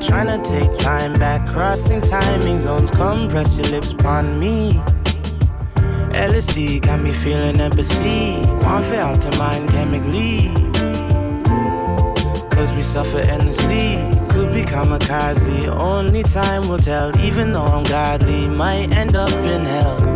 time to. Take time back, crossing timing zones. Come press your lips upon me. LSD got me feeling empathy. One fair out to mind chemically. Cause we suffer endlessly. Could be kamikaze. Only time will tell. Even though I'm godly, might end up in hell.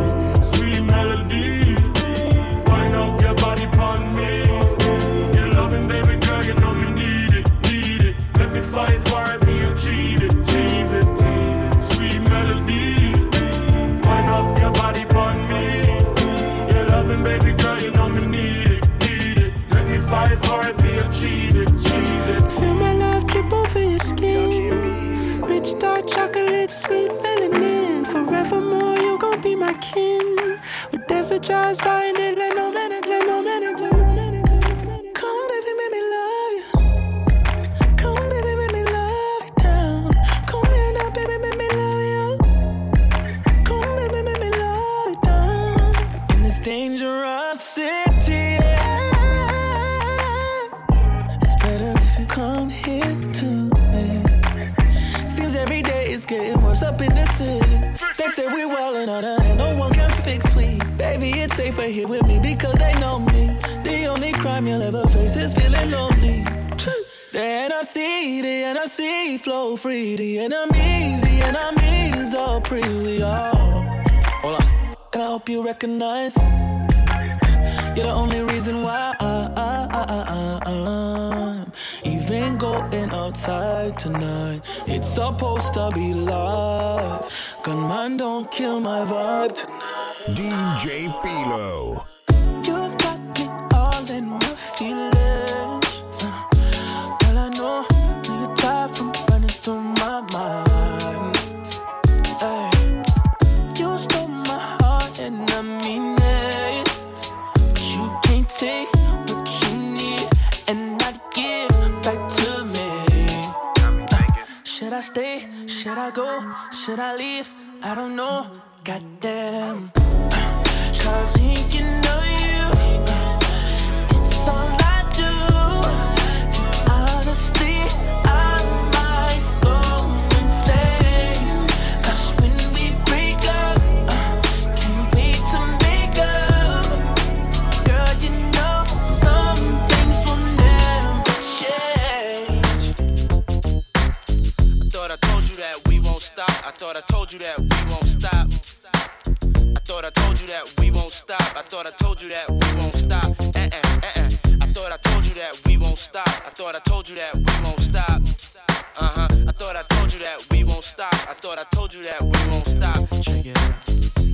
Baby girl, you know me need it, need it. Let me fight for it, me achieve it, achieve it. Feel my love drip over your skin. Rich dark chocolate, sweet melanin. Forevermore, you gon' be my kin. Whatever drives by, and Flow free. The enemies, the enemies are pre. We all. Hold on. And I hope you recognize? You're the only reason why I, I'm even going outside tonight. It's supposed to be live. Gunman, don't kill my vibe tonight. DJ Filo. Should I leave? I don't know. Goddamn. Thought I told you that we won't stop. Eh eh eh eh. I thought I told you that we won't stop. I thought I told you that we won't stop. Uh huh. I thought I told you that we won't stop. I thought I told you that we won't stop. Check it out.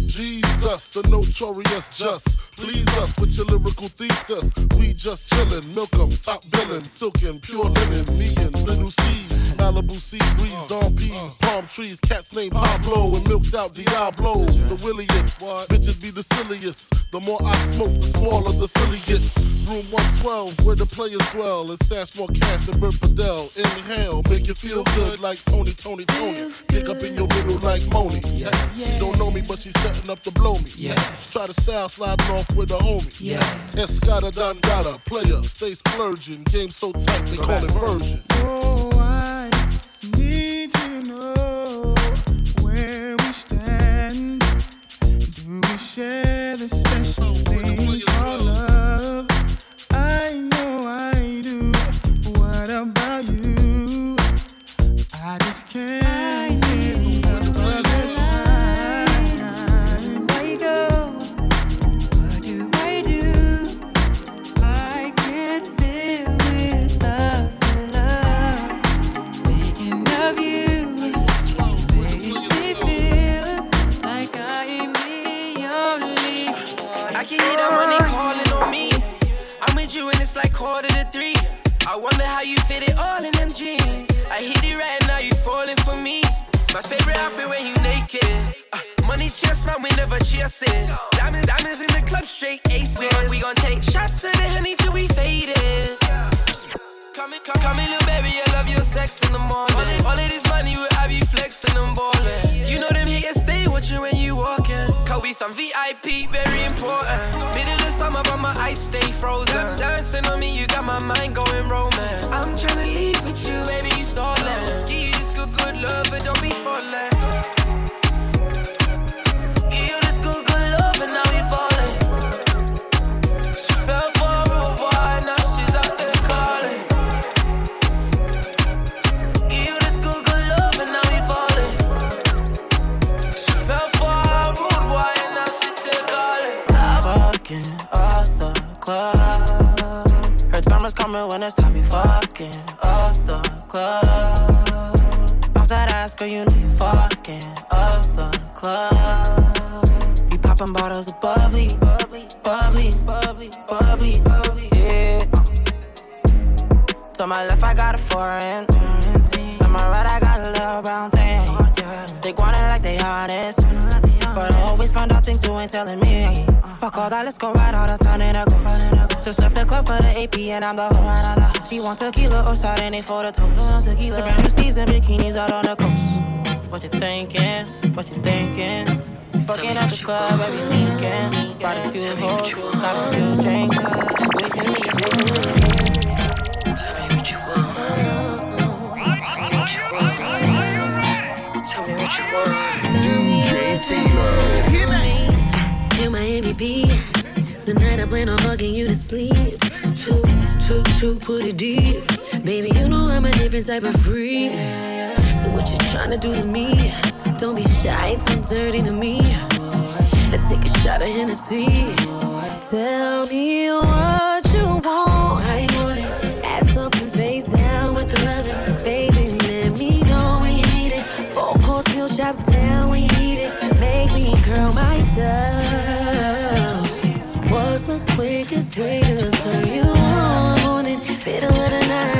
Jesus, the notorious just. Please us with your lyrical thesis. We just chillin', milk 'em, top billin', silkin', pure linen, me and little Cease, Malibu sea breeze, dawn peas, palm trees, cats named Pablo and milked out Diablo. The williest, bitches be the silliest. The more I smoke, the smaller the silly gets. Room 112, where the players dwell, and stash more cash than Bert Fidel. Inhale, make you feel good like Tony, Tony, Tony. Pick up in your middle like Moni. Yeah. She don't know me, but she's setting up to blow me. Yeah. Try to style sliding off with a homie. Yeah. Escada Dangada, player, stay splurging. Game so tight, they call it version. Oh, I need to know when it's time we fucking girl, you you fucking off the club. We popping bottles of bubbly, bubbly, bubbly, bubbly, bubbly, bubbly, yeah. To my left, I got a foreign. To my right, I got a little brown thing. They want it like they honest. But I always find out things you ain't telling me. Fuck all that, let's go right out of town in a ghost. Just left the club for the AP and I'm the host. She want tequila or Sardine for the toast. Tequila. It's a brand new season, bikinis out on the coast. What you thinking? What you thinking? Fucking at the club every weekend. Brought a few hoes, got a few drinks. Wasting me. Tell me what you want. Tell me what you want. Tell me what you want. DJ Filo. You're my MVP. Tonight I plan on fucking you to sleep. Two, two, two, put it deep. Baby, you know I'm a different type of freak. So what you tryna do to me? Don't be shy, too dirty to me. Let's take a shot of Hennessy. Tell me what you want. You want it? Ass up and face down with the loving. Baby, let me know when you need it. Four course meal chop down when you need it. Make me curl my toes. The quickest way to turn you on? In middle of the night,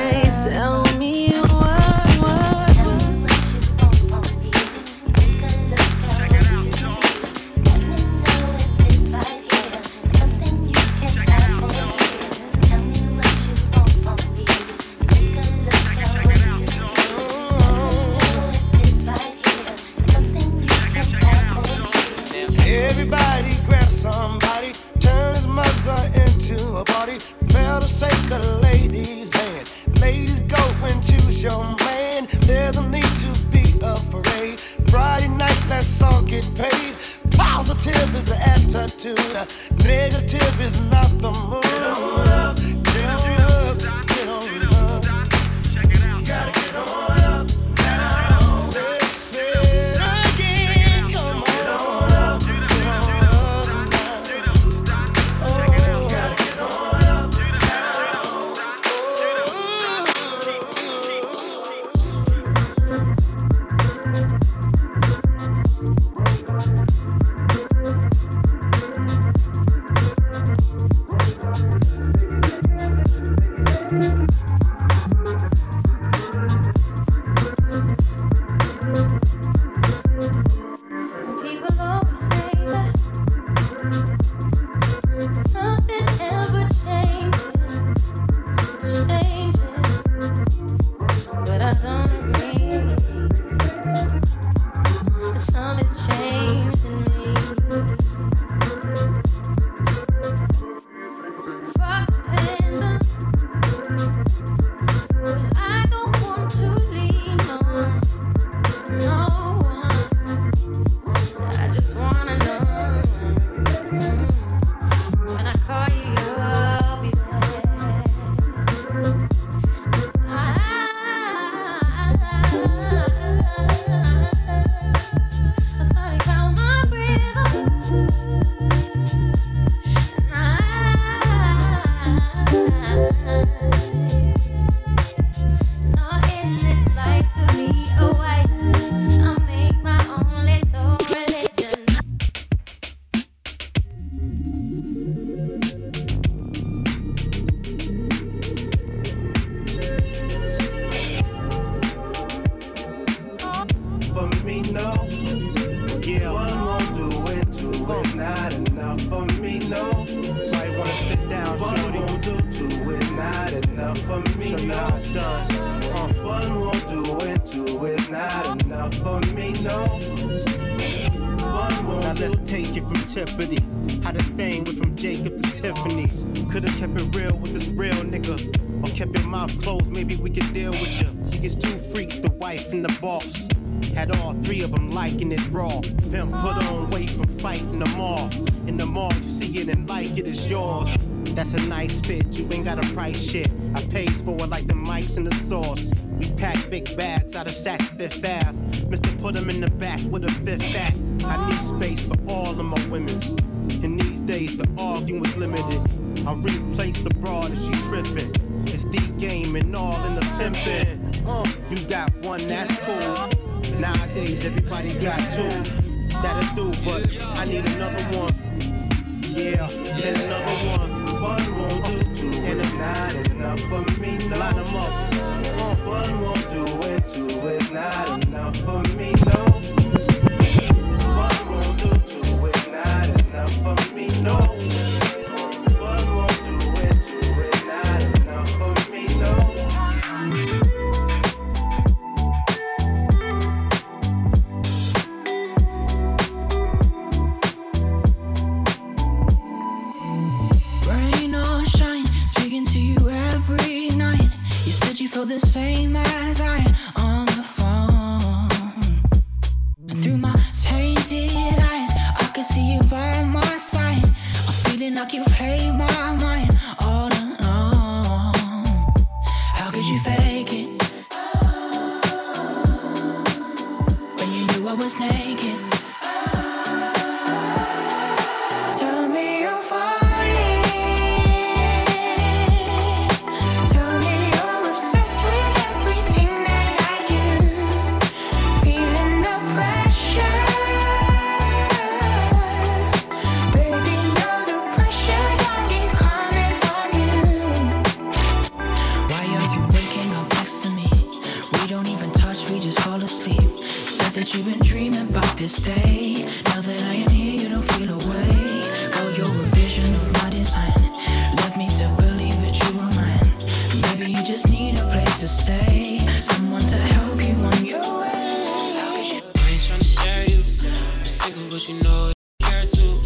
thinking, but you know I care too.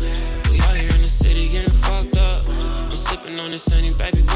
We out here in the city getting fucked up. I'm sipping on this sunny baby.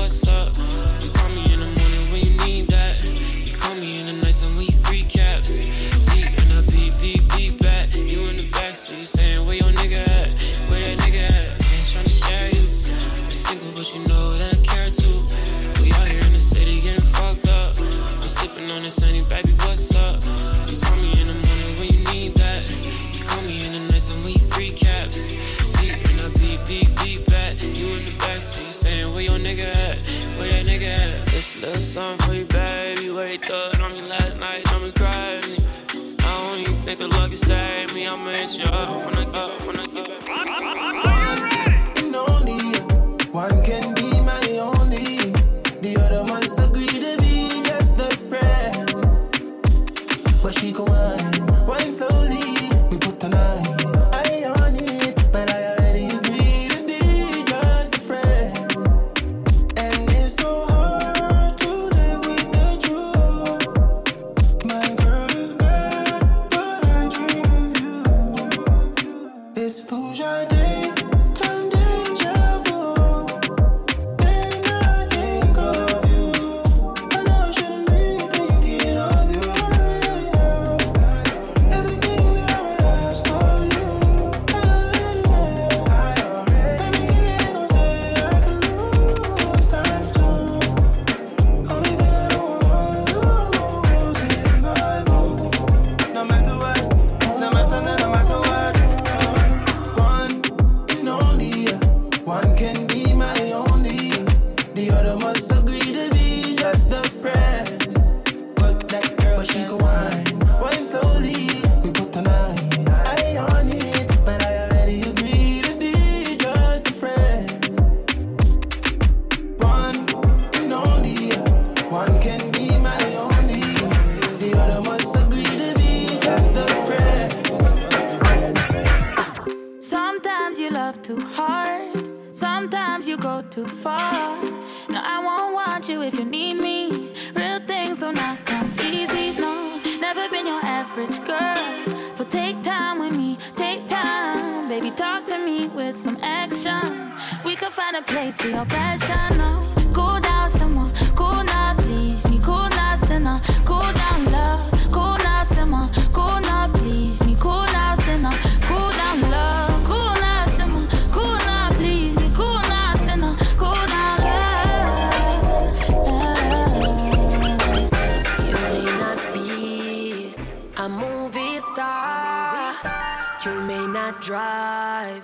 Not drive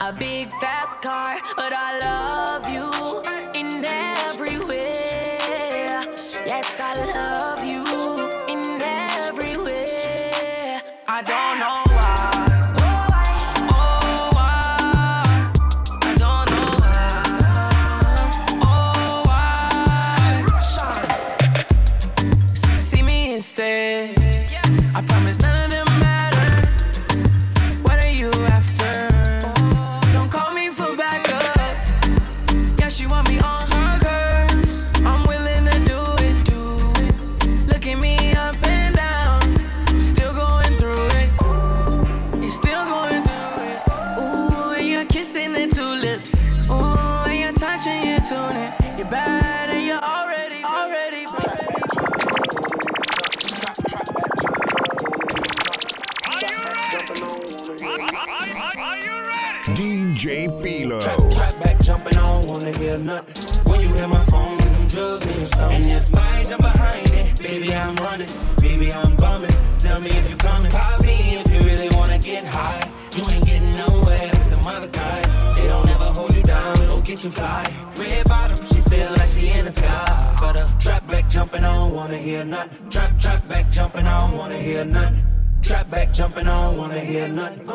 a big fast car, but I love you in every way. Yes, I love you in every way. I don't know hear nothing. When you hear my phone with them drugs in your stomach. And if I jump behind it, baby, I'm running. Baby, I'm bumming. Tell me if you coming. Pop me if you really wanna get high. You ain't getting nowhere with the other guys. They don't ever hold you down, don't get you fly. Red bottom, she feel like she in the sky. But uh, trap back jumping, I don't wanna hear nothing. Trap, trap back jumping, I don't wanna hear nothing. Trap back jumping, I don't wanna hear nothing.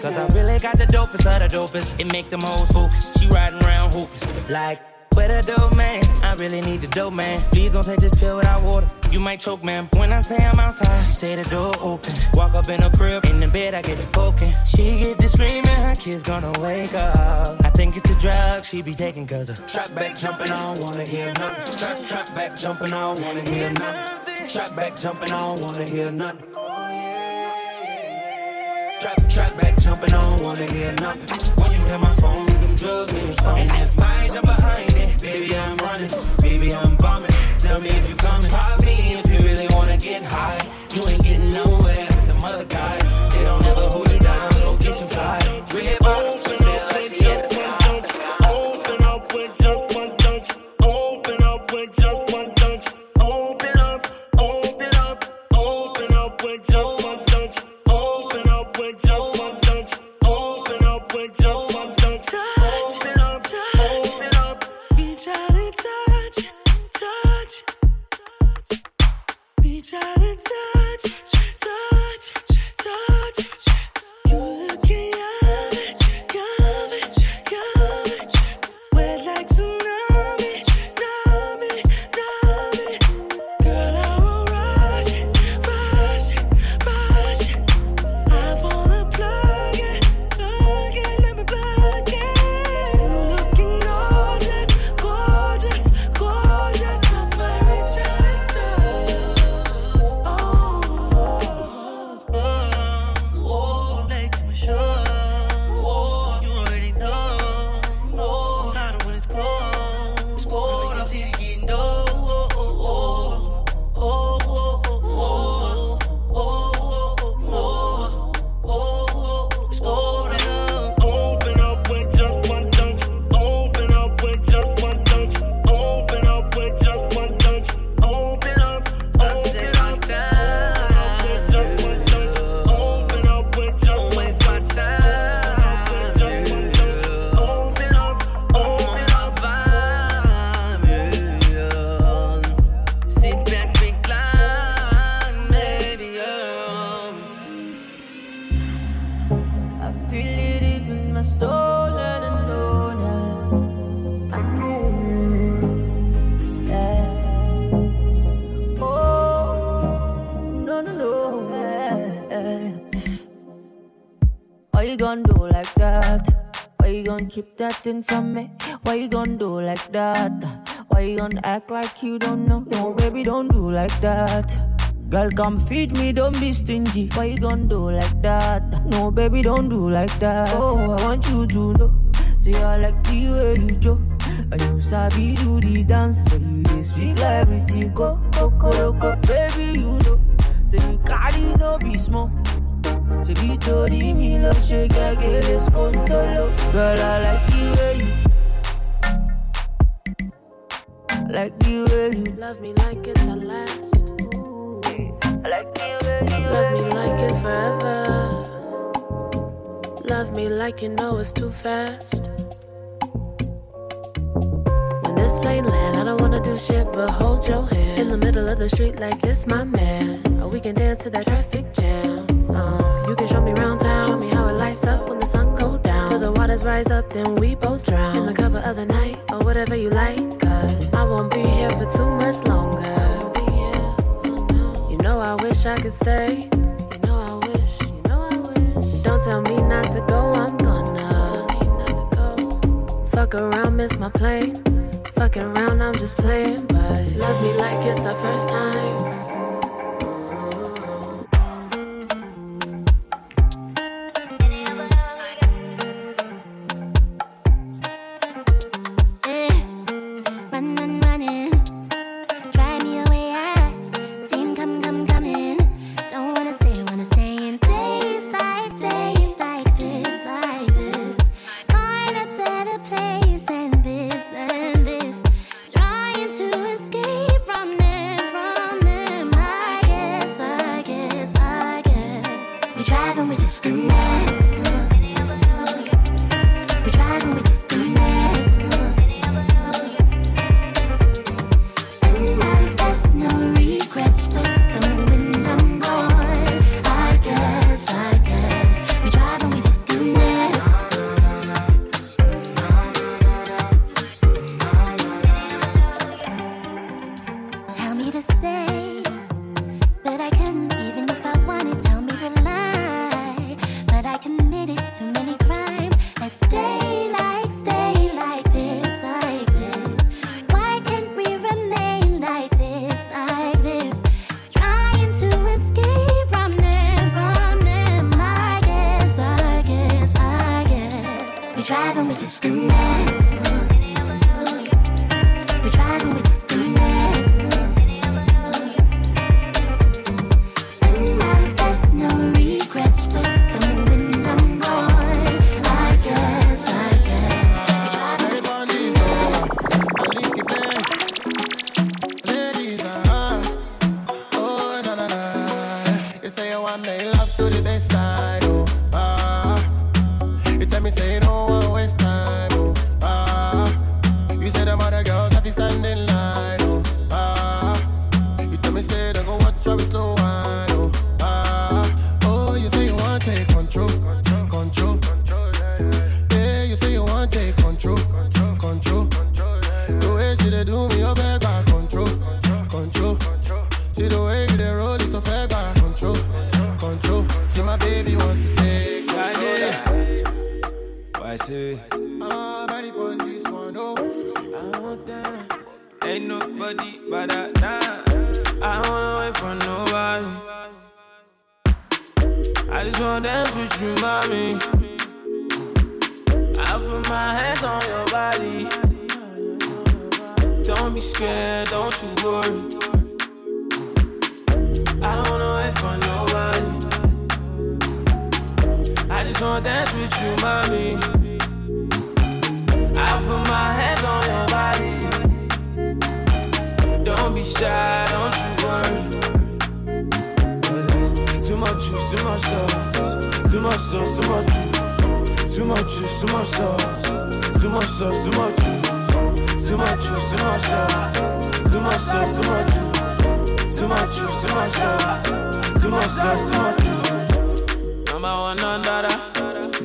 Cause I really got the dopest of the dopest. It make them hoes focus. She riding around hopeless. Like, where the dope man? I really need the dope man. Please don't take this pill without water. You might choke, man. When I say I'm outside, she say the door open. Walk up in her crib, in the bed, I get the poking. She get the screaming, her kids gonna wake up. I think it's the drug she be taking cause the Trap back jumping, I don't wanna hear nothing. Trap, trap back jumping, I don't wanna hear nothing. Trap back jumping, I don't wanna hear nothing. Trap, trap back jumping, I don't wanna hear nothing. When you hear my phone, with them drugs in your stomach. And if I jump behind it, baby, I'm running. Baby, I'm bumming. Tell me if you coming. Pop me if you really wanna get high. You ain't getting nowhere with the mother guys. Why you gonna do like that? Why you gonna keep that thing from me? Why you gonna do like that? Why you gonna act like you don't know? No, baby, don't do like that. Girl, come feed me, don't be stingy. Why you gon' do like that? No, baby, don't do like that. Oh, I want you to know. See, I like the way you joke. And you sabi do the dance. So you speak like everything. Go, go, go, go, baby, you know. Say you carry no be small. You told me love, shake, get let's Girl, I like the way you like the way you love me like it's a last. I like the way you love me like it's forever. Love me like you know it's too fast. When this plane land, I don't wanna do shit but hold your hand in the middle of the street like this, my man. Or we can dance to that traffic jam. Can show me round town, show me how it lights up when the sun go down. Till the waters rise up, then we both drown in the cover of the night or whatever you like. Cause I won't be here for too much longer. Oh you know I wish I could stay. You know I wish. You know I wish. Don't tell me not to go. I'm gonna. Tell me not to go. Fuck around, miss my plane. Fucking around, I'm just playing. But love me like it's our first time. Don't you worry. Too much juice, too much sauce. Too much sauce, too much juice. Too much juice, too much sauce. Too much sauce, too much juice. Too much juice, too much sauce. Too much sauce, too much juice. Too much juice, too much sauce. Too much sauce, too much juice. Number one, oh, none dada.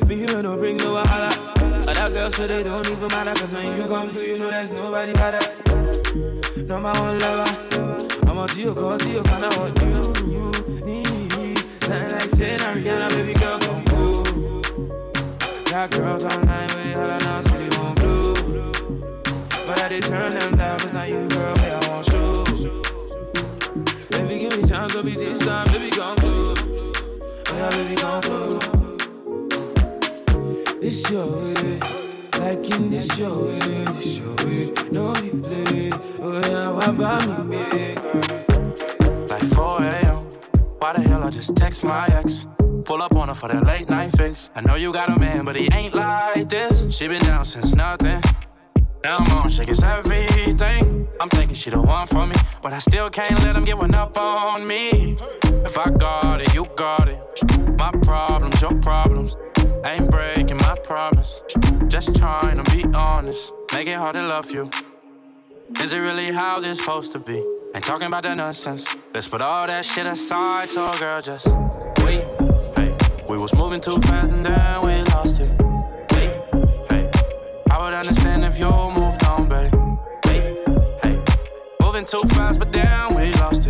Be human, don't bring no wahala. Other girls so they don't even matter. Cause when you come through, you know there's nobody better. Number one lover. I'm to you, call you, can I want you, you need. Sound like saying Ariana, baby girl, come cool. Got girls online with it, holla now, so they won't blue. But I did turn them down, cause now you girl, me, I want show. Baby, give me so be this time, baby, come close. Oh yeah, baby, come close. This your way, like in this show, eh? way, this show, way. No play. Oh yeah, why me? Like 4 a.m. Why the hell I just text my ex? Pull up on her for that late night fix. I know you got a man, but he ain't like this. She been down since nothing. Now I'm on, shake it's everything. I'm thinking she the one for me, but I still can't let him get one up on me. If I got it, you got it. My problems, your problems. Ain't breaking my promise. Just trying to be honest. Make it hard to love you. Is it really how this supposed to be? Ain't talking about that nonsense. Let's put all that shit aside, so girl, just wait. Hey, we was moving too fast and then we lost it. Hey, hey, I would understand if you moved on, babe. Hey, hey, moving too fast, but then we lost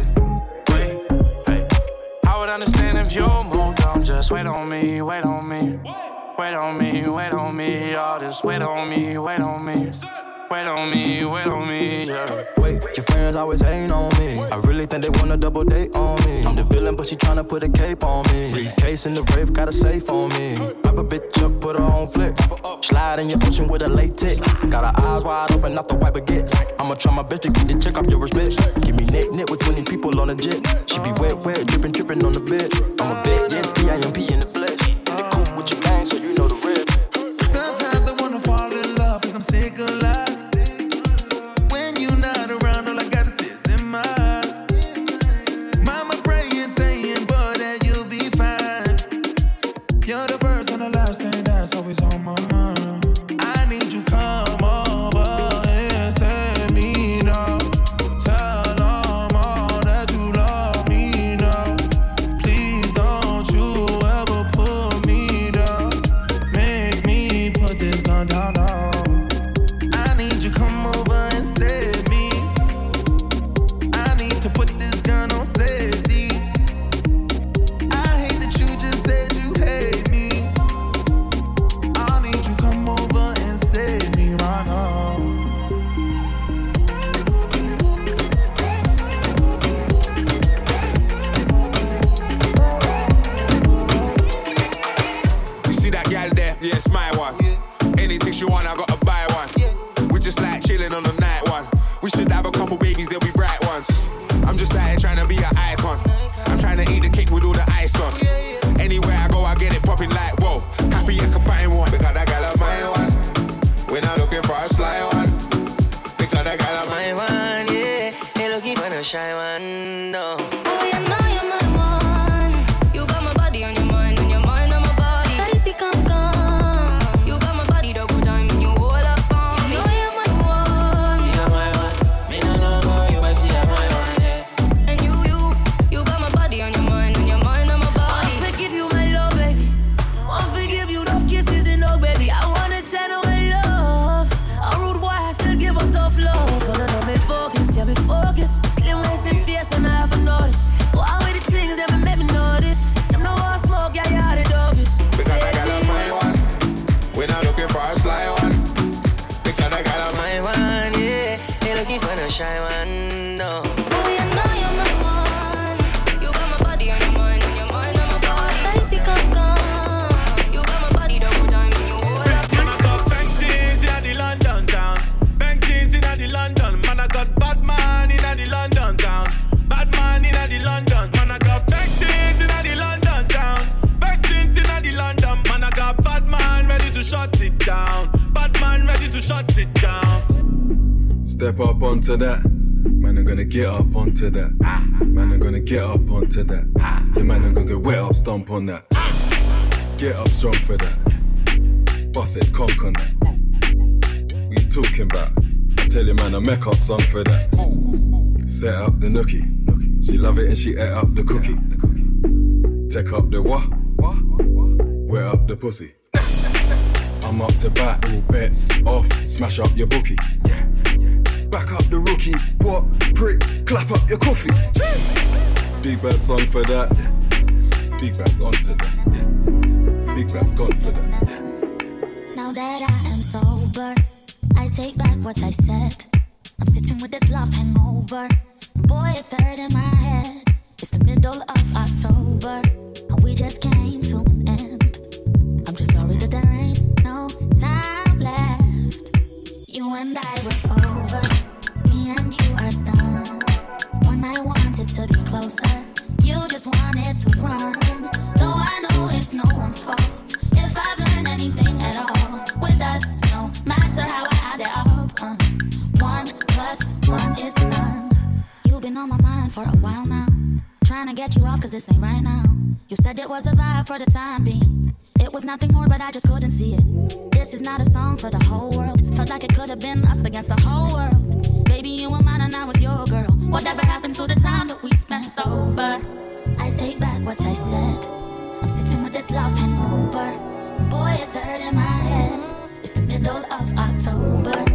moved on. Just wait on me, wait on me. Wait on me, wait on me, all this. Wait on me, wait on me. Wait on me, wait on me, yeah. Wait, your friends always hating on me. I really think they wanna double date on me. I'm the villain, but she tryna put a cape on me. Briefcase in the rave, got a safe on me. Wrap a bitch up, put her on flick. Slide in your ocean with a late tick. Got her eyes wide open, not the wipe baguettes. I'ma try my best to get the check off your respect. Give me neck, neck with 20 people on a jet. She be wet, wet, dripping, dripping on the bed. I'm a vet, yes, P-I-M-P in the flesh. In the coupe with your gang, so you know the rest. Shy one, Step up onto that. Man, I'm gonna get up onto that. Man, I'm gonna get up onto that. Yeah, man, I'm gonna get wet up, stomp on that. Get up strong for that. Bust it, conk on that. What you talking about? I tell you, man, I make up song for that. Set up the nookie. She love it and she ate up the cookie. Take up the what? Wet up the pussy. I'm up to bat, all bets off, smash up your bookie back up the rookie. What? Prick, clap up your coffee. Big Bat's on for that. Big bads on to that. Big Bat's gone for that. Now that I am sober, I take back what I said. I'm sitting with this love hangover. Boy, it's hurting my head. It's the middle of October, and we just came to for the time being. It was nothing more, but I just couldn't see it. This is not a song for the whole world. Felt like it could have been us against the whole world. Baby, you were mine and I was your girl. Whatever happened to the time that we spent sober? I take back what I said. I'm sitting with this love hangover. Boy, it's hurting my head. It's the middle of October.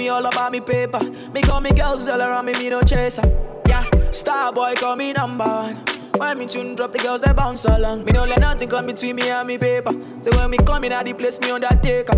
me all about me paper. Me call me girls all around ah, me, me no chaser. Yeah, star boy call me number one. When me tune drop, the girls they bounce along. Me no let nothing come between me and me paper. So when me come in at the place, me undertaker.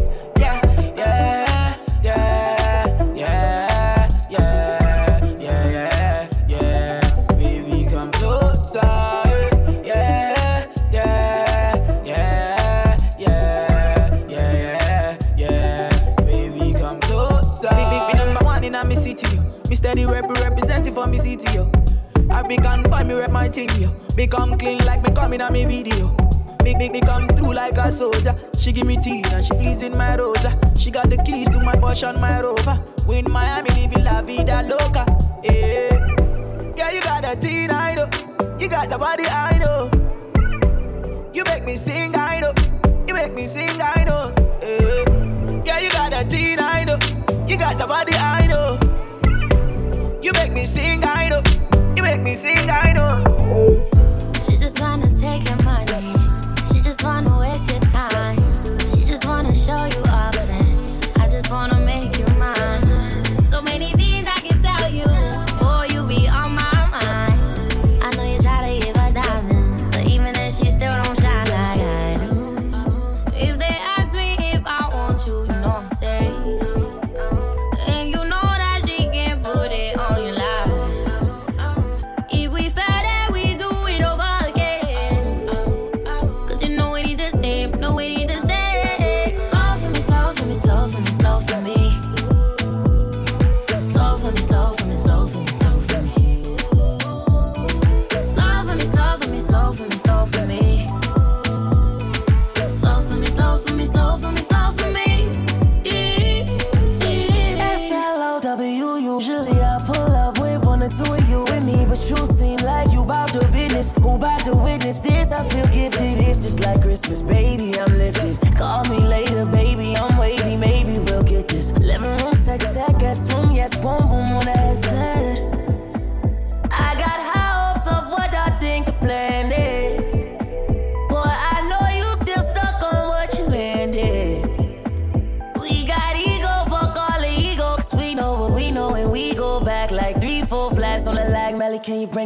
city, yo. African boy, me rep my thing, yo. Become clean like me coming on me video. Make me come through like a soldier. She give me tea and she pleasing my rosa. She got the keys to my Porsche and my Rover. We in Miami living la vida loca. Yeah, yeah you got the teen, I know. You got the body, I know. You make me sing, I know. You make me sing, I know. Yeah, yeah you got the teen, I know. You got the body, I know. You make me sing, I know. You make me sing, I know. Usually I pull up with one or two of you with me, but you seem like you about to business. Who bout to witness this? I feel gifted. It's just like Christmas, baby. I'm lifted. Call me later, baby. I'm wavy. Maybe we'll get this. Living room sex, sex, guess room, yes, one boom, on the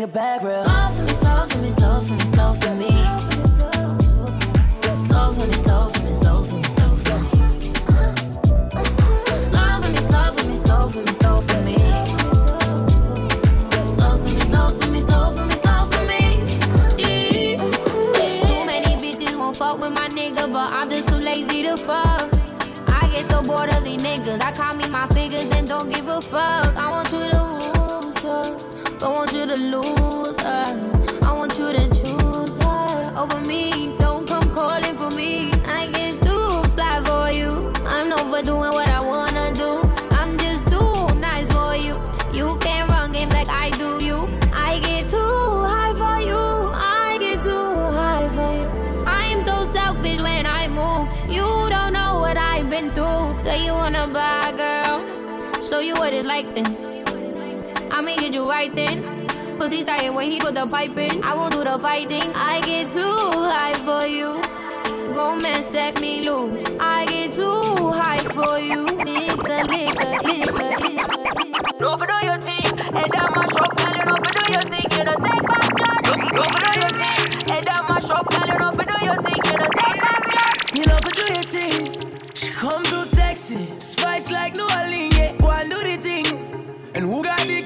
it back real? Slow for me, slow for me, slow for me, slow for me. Slow for me, slow for me, slow for me, slow for me. Slow for me, slow for me, slow for me, slow for me. Too many bitches won't fuck with my nigga, but I'm just too lazy to fuck. I get so bored of these niggas. I call me my figures and don't give a fuck. I want you to. Don't want you to lose her. I want you to choose her over me. Don't come calling for me. I get too fly for you. I'm overdoing what I wanna do. I'm just too nice for you. You can't run games like I do you. I get too high for you. I get too high for you. I'm so selfish when I move. You don't know what I've been through. Say you wanna buy girl. Show you what it's like then. I'ma get you right then. Pussy tight when he put the pipe in. I won't do the fighting. I get too high for you. Go man, set me loose. I get too high for you. Mix the liquor, liquor, liquor. No for do your thing, head down my shop, girl. You know for do your thing, you know take back blood. No for do your thing, head down my shop, girl. You know for do your thing, you know take back blood. You love to do your thing. She come too sexy, spice like New Orleans, yeah. Go and do the thing. And who got the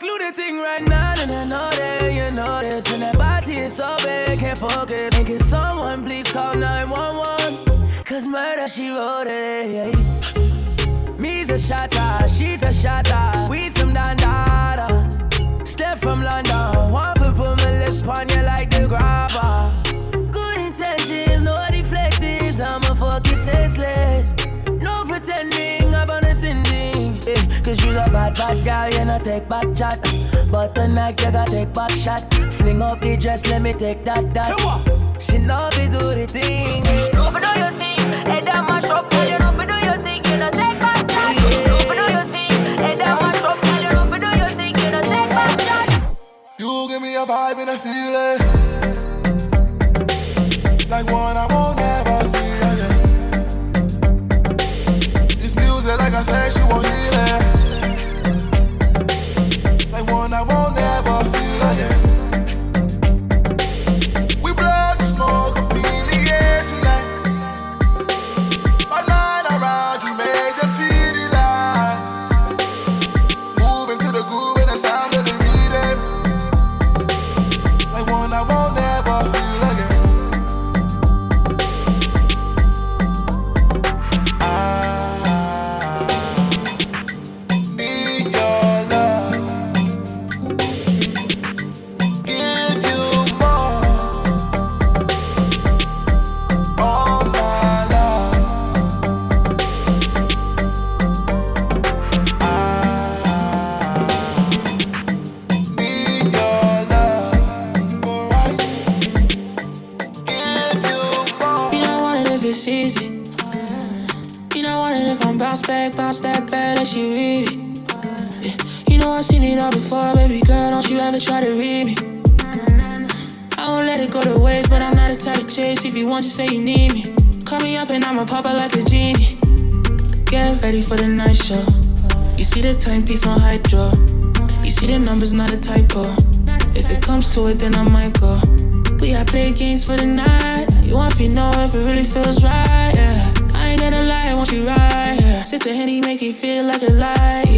slew the thing right now. And I know that you know this. And that body is so big, can't focus. And can someone please call 911? Cause murder, she wrote it. Me's a shotter, she's a shotter. We some dandadas. Step from London, one foot put my lips on you like the grabber. Good intentions, no deflectors. I'm a fucking senseless. No pretending, Eh, Cause you's a bad, bad girl, you not take back chat. But tonight you gotta take back shot. Fling up the dress, let me take that, that. She know me do the thing. No for do your thing, head down my shop, girl. You know for do your thing, you know take back blood. No for do your thing, head down my shop, girl. You know for do your thing, you know take back blood. You give me a vibe and a feeling like one me know if it really feels right, yeah. I ain't gonna lie, I want you right here. Sip the henny, make it feel like a light,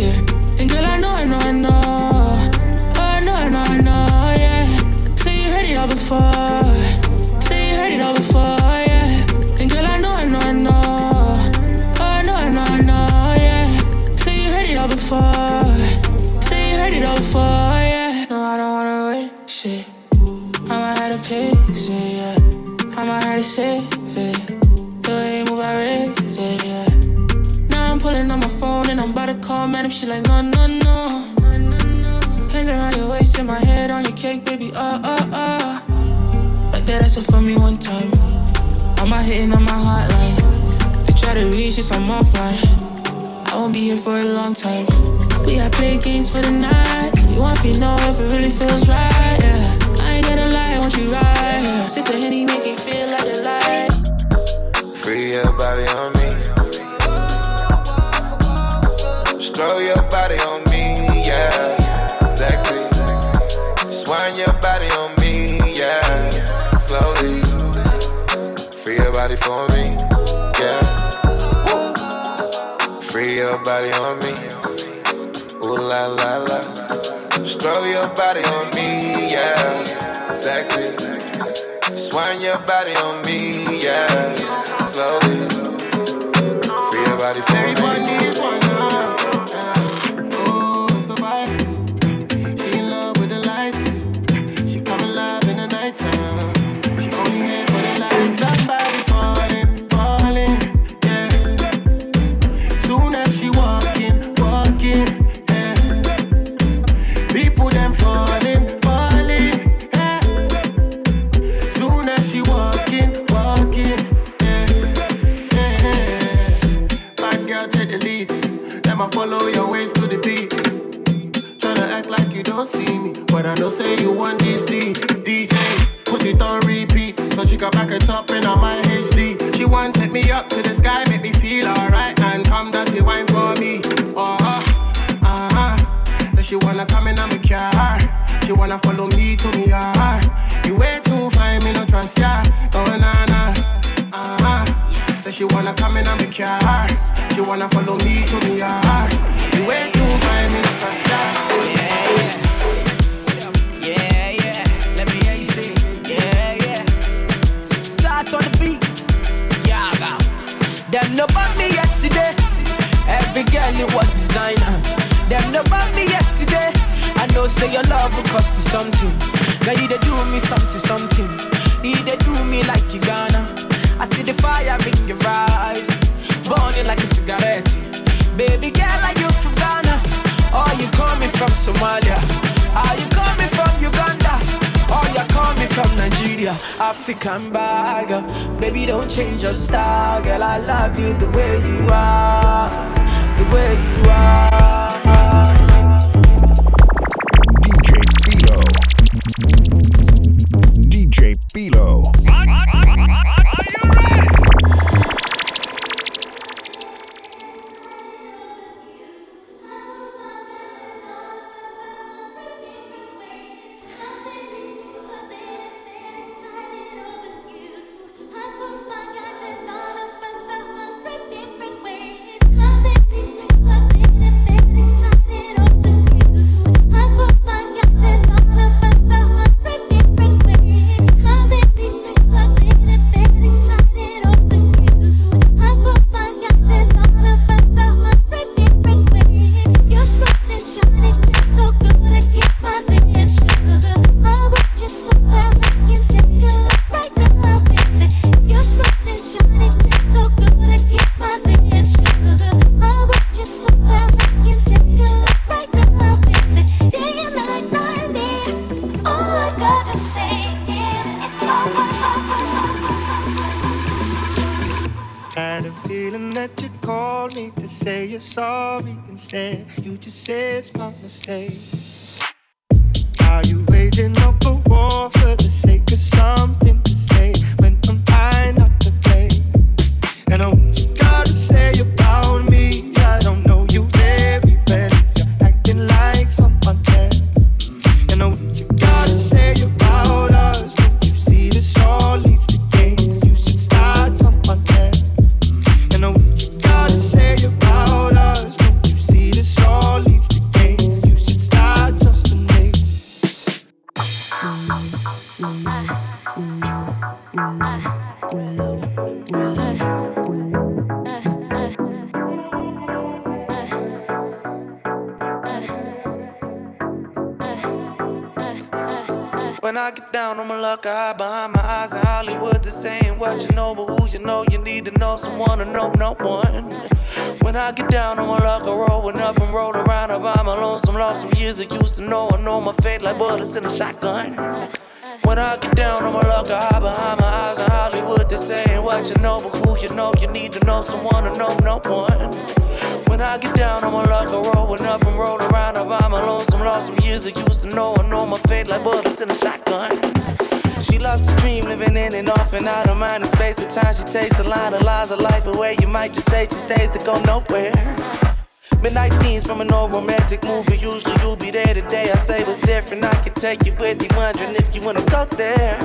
us, I'm offline. I won't be here for a long time. We got play games for the night. You want to know if it really feels right, yeah. I ain't gonna lie, I want you right. Sip the henny, make it feel like a light. Free your body on me. Your body on me, yeah. sexy. Swing your body on me, yeah, slowly. Free your body for me, your body on me, ooh la la la. Stroll your body on me, yeah, sexy. Swing your body on me, yeah, slowly. Free your body for me. But I know say you want this D. DJ, put it on repeat, so she got back it up in on my HD. She want take me up to the sky, make me feel alright, and come dirty wine for me. Oh, uh huh. So she wanna come in on my car. She wanna follow me to me heart. You way too fine, me no trust ya. Oh na na. Huh. So she wanna come in on my car. She wanna follow me to me heart. Say your love will cost you something. Now you they do me something, something. You they do me like you gonna. I see the fire in your eyes, burning like a cigarette. Baby girl, are you from Ghana? Or you coming from Somalia? Are you coming from Uganda? Or you coming from Nigeria? African bag, baby, don't change your style, girl. I love you the way you are, the way you are. DJ Filo. You're sorry instead. You just said it's my mistake. Are you waging up a war bullets in a shotgun. When I get down on my luck, I hide behind my eyes in Hollywood. This ain't what you know, but who you know, you need to know someone to know no one. When I get down on my luck, I rollin' up and roll around. I buy my lonesome, lost some years I used to know. I know my fate like bullets in a shotgun. She loves to dream, living in and off and out of mind and space. At time. she takes a line of lies of life away. You might just say she stays to go nowhere. Midnight scenes from an old romantic movie. Usually you'll be there today. I say what's different. I can take you with me, wondering if you wanna go there.